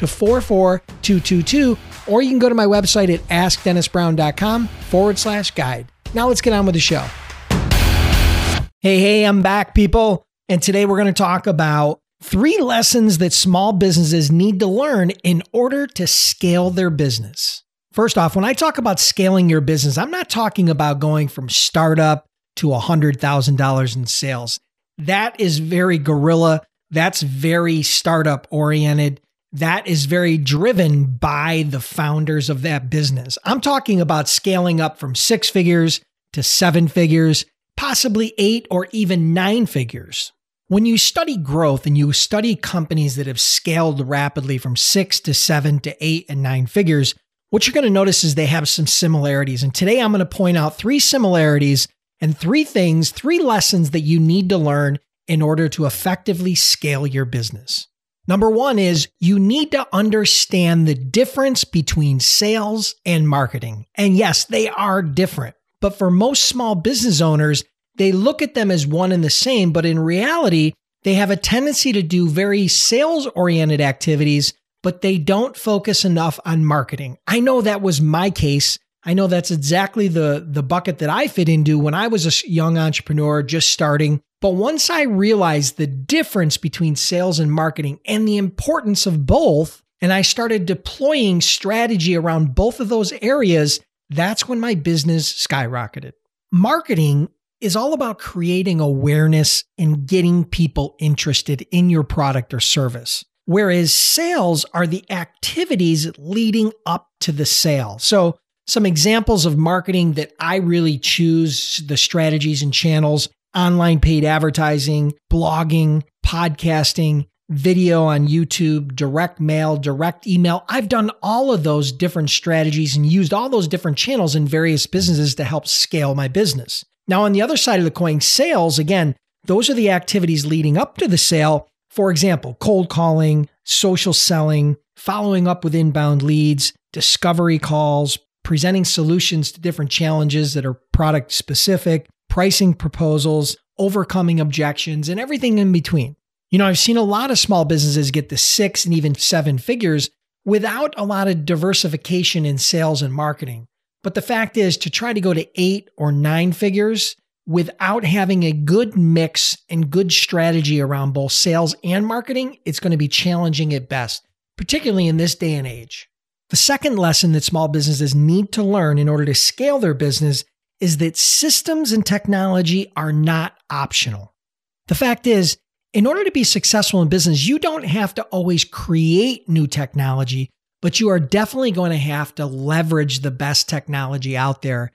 to 44222, or you can go to my website at askdennisbrown.com forward slash guide. Now let's get on with the show. Hey, hey, I'm back, people. And today we're going to talk about three lessons that small businesses need to learn in order to scale their business. First off, when I talk about scaling your business, I'm not talking about going from startup to $100,000 in sales. That is very guerrilla. That's very startup oriented that is very driven by the founders of that business. I'm talking about scaling up from six figures to seven figures, possibly eight or even nine figures. When you study growth and you study companies that have scaled rapidly from six to seven to eight and nine figures, what you're going to notice is they have some similarities. And today I'm going to point out three similarities and three things, three lessons that you need to learn in order to effectively scale your business. Number one is you need to understand the difference between sales and marketing. And yes, they are different. But for most small business owners, they look at them as one and the same. But in reality, they have a tendency to do very sales oriented activities, but they don't focus enough on marketing. I know that was my case. I know that's exactly the, the bucket that I fit into when I was a young entrepreneur just starting but once I realized the difference between sales and marketing and the importance of both, and I started deploying strategy around both of those areas, that's when my business skyrocketed. Marketing is all about creating awareness and getting people interested in your product or service. Whereas sales are the activities leading up to the sale. So, some examples of marketing that I really choose the strategies and channels online paid advertising, blogging, podcasting, video on YouTube, direct mail, direct email. I've done all of those different strategies and used all those different channels in various businesses to help scale my business. Now, on the other side of the coin, sales, again, those are the activities leading up to the sale. For example, cold calling, social selling, following up with inbound leads, discovery calls, presenting solutions to different challenges that are product specific, pricing proposals, overcoming objections, and everything in between. You know, I've seen a lot of small businesses get to six and even seven figures without a lot of diversification in sales and marketing. But the fact is, to try to go to eight or nine figures without having a good mix and good strategy around both sales and marketing, it's going to be challenging at best, particularly in this day and age. The second lesson that small businesses need to learn in order to scale their business is that systems and technology are not optional. The fact is, in order to be successful in business, you don't have to always create new technology, but you are definitely going to have to leverage the best technology out there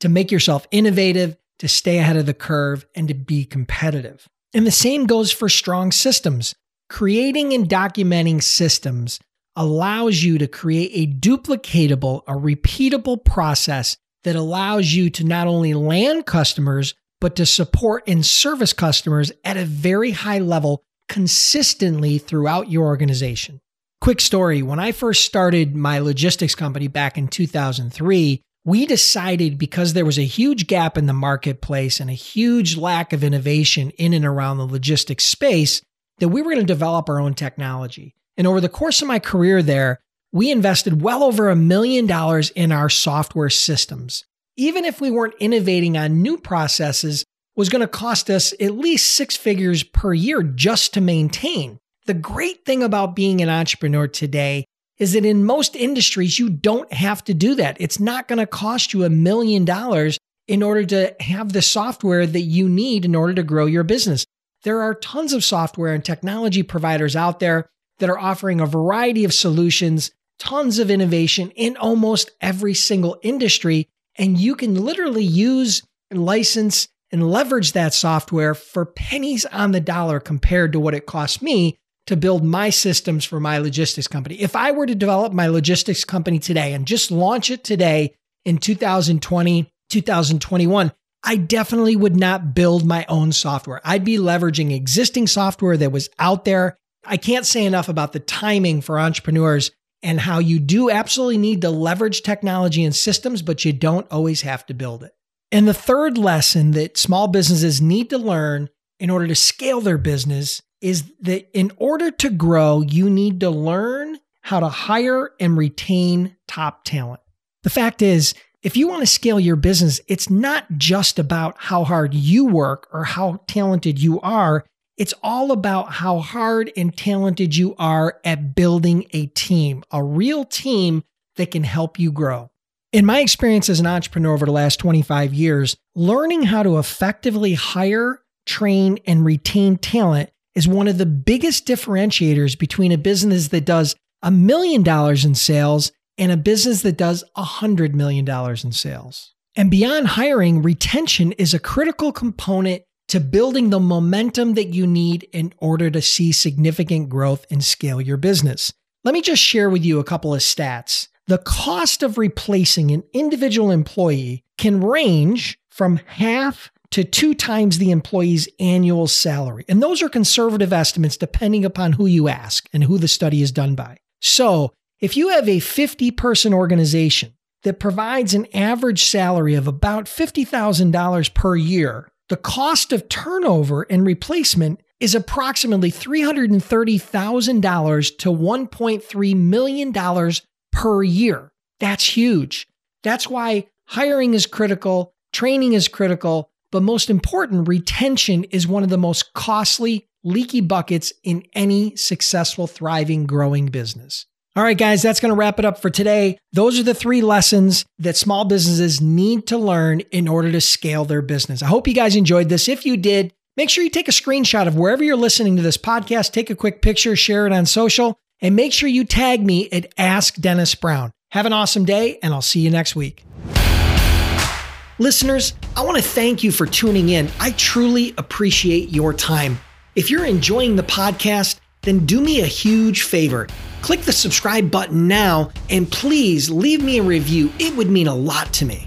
to make yourself innovative, to stay ahead of the curve, and to be competitive. And the same goes for strong systems. Creating and documenting systems allows you to create a duplicatable, a repeatable process that allows you to not only land customers, but to support and service customers at a very high level consistently throughout your organization. Quick story when I first started my logistics company back in 2003, we decided because there was a huge gap in the marketplace and a huge lack of innovation in and around the logistics space that we were going to develop our own technology. And over the course of my career there, we invested well over a million dollars in our software systems. Even if we weren't innovating on new processes, was going to cost us at least six figures per year just to maintain. The great thing about being an entrepreneur today is that in most industries, you don't have to do that. It's not going to cost you a million dollars in order to have the software that you need in order to grow your business. There are tons of software and technology providers out there that are offering a variety of solutions, tons of innovation in almost every single industry. And you can literally use and license and leverage that software for pennies on the dollar compared to what it cost me to build my systems for my logistics company. If I were to develop my logistics company today and just launch it today in 2020, 2021, I definitely would not build my own software. I'd be leveraging existing software that was out there. I can't say enough about the timing for entrepreneurs and how you do absolutely need to leverage technology and systems, but you don't always have to build it. And the third lesson that small businesses need to learn in order to scale their business is that in order to grow, you need to learn how to hire and retain top talent. The fact is, if you want to scale your business, it's not just about how hard you work or how talented you are. It's all about how hard and talented you are at building a team, a real team that can help you grow. In my experience as an entrepreneur over the last 25 years, learning how to effectively hire, train, and retain talent is one of the biggest differentiators between a business that does a million dollars in sales and a business that does a $100 million in sales. And beyond hiring, retention is a critical component to building the momentum that you need in order to see significant growth and scale your business. Let me just share with you a couple of stats. The cost of replacing an individual employee can range from half to two times the employee's annual salary. And those are conservative estimates depending upon who you ask and who the study is done by. So if you have a 50 person organization that provides an average salary of about $50,000 per year, the cost of turnover and replacement is approximately $330,000 to $1.3 million per year. That's huge. That's why hiring is critical, training is critical, but most important, retention is one of the most costly, leaky buckets in any successful, thriving, growing business. All right, guys, that's going to wrap it up for today. Those are the three lessons that small businesses need to learn in order to scale their business. I hope you guys enjoyed this. If you did, make sure you take a screenshot of wherever you're listening to this podcast, take a quick picture, share it on social, and make sure you tag me at Ask Dennis Brown. Have an awesome day, and I'll see you next week. Listeners, I want to thank you for tuning in. I truly appreciate your time. If you're enjoying the podcast, then do me a huge favor. Click the subscribe button now and please leave me a review. It would mean a lot to me.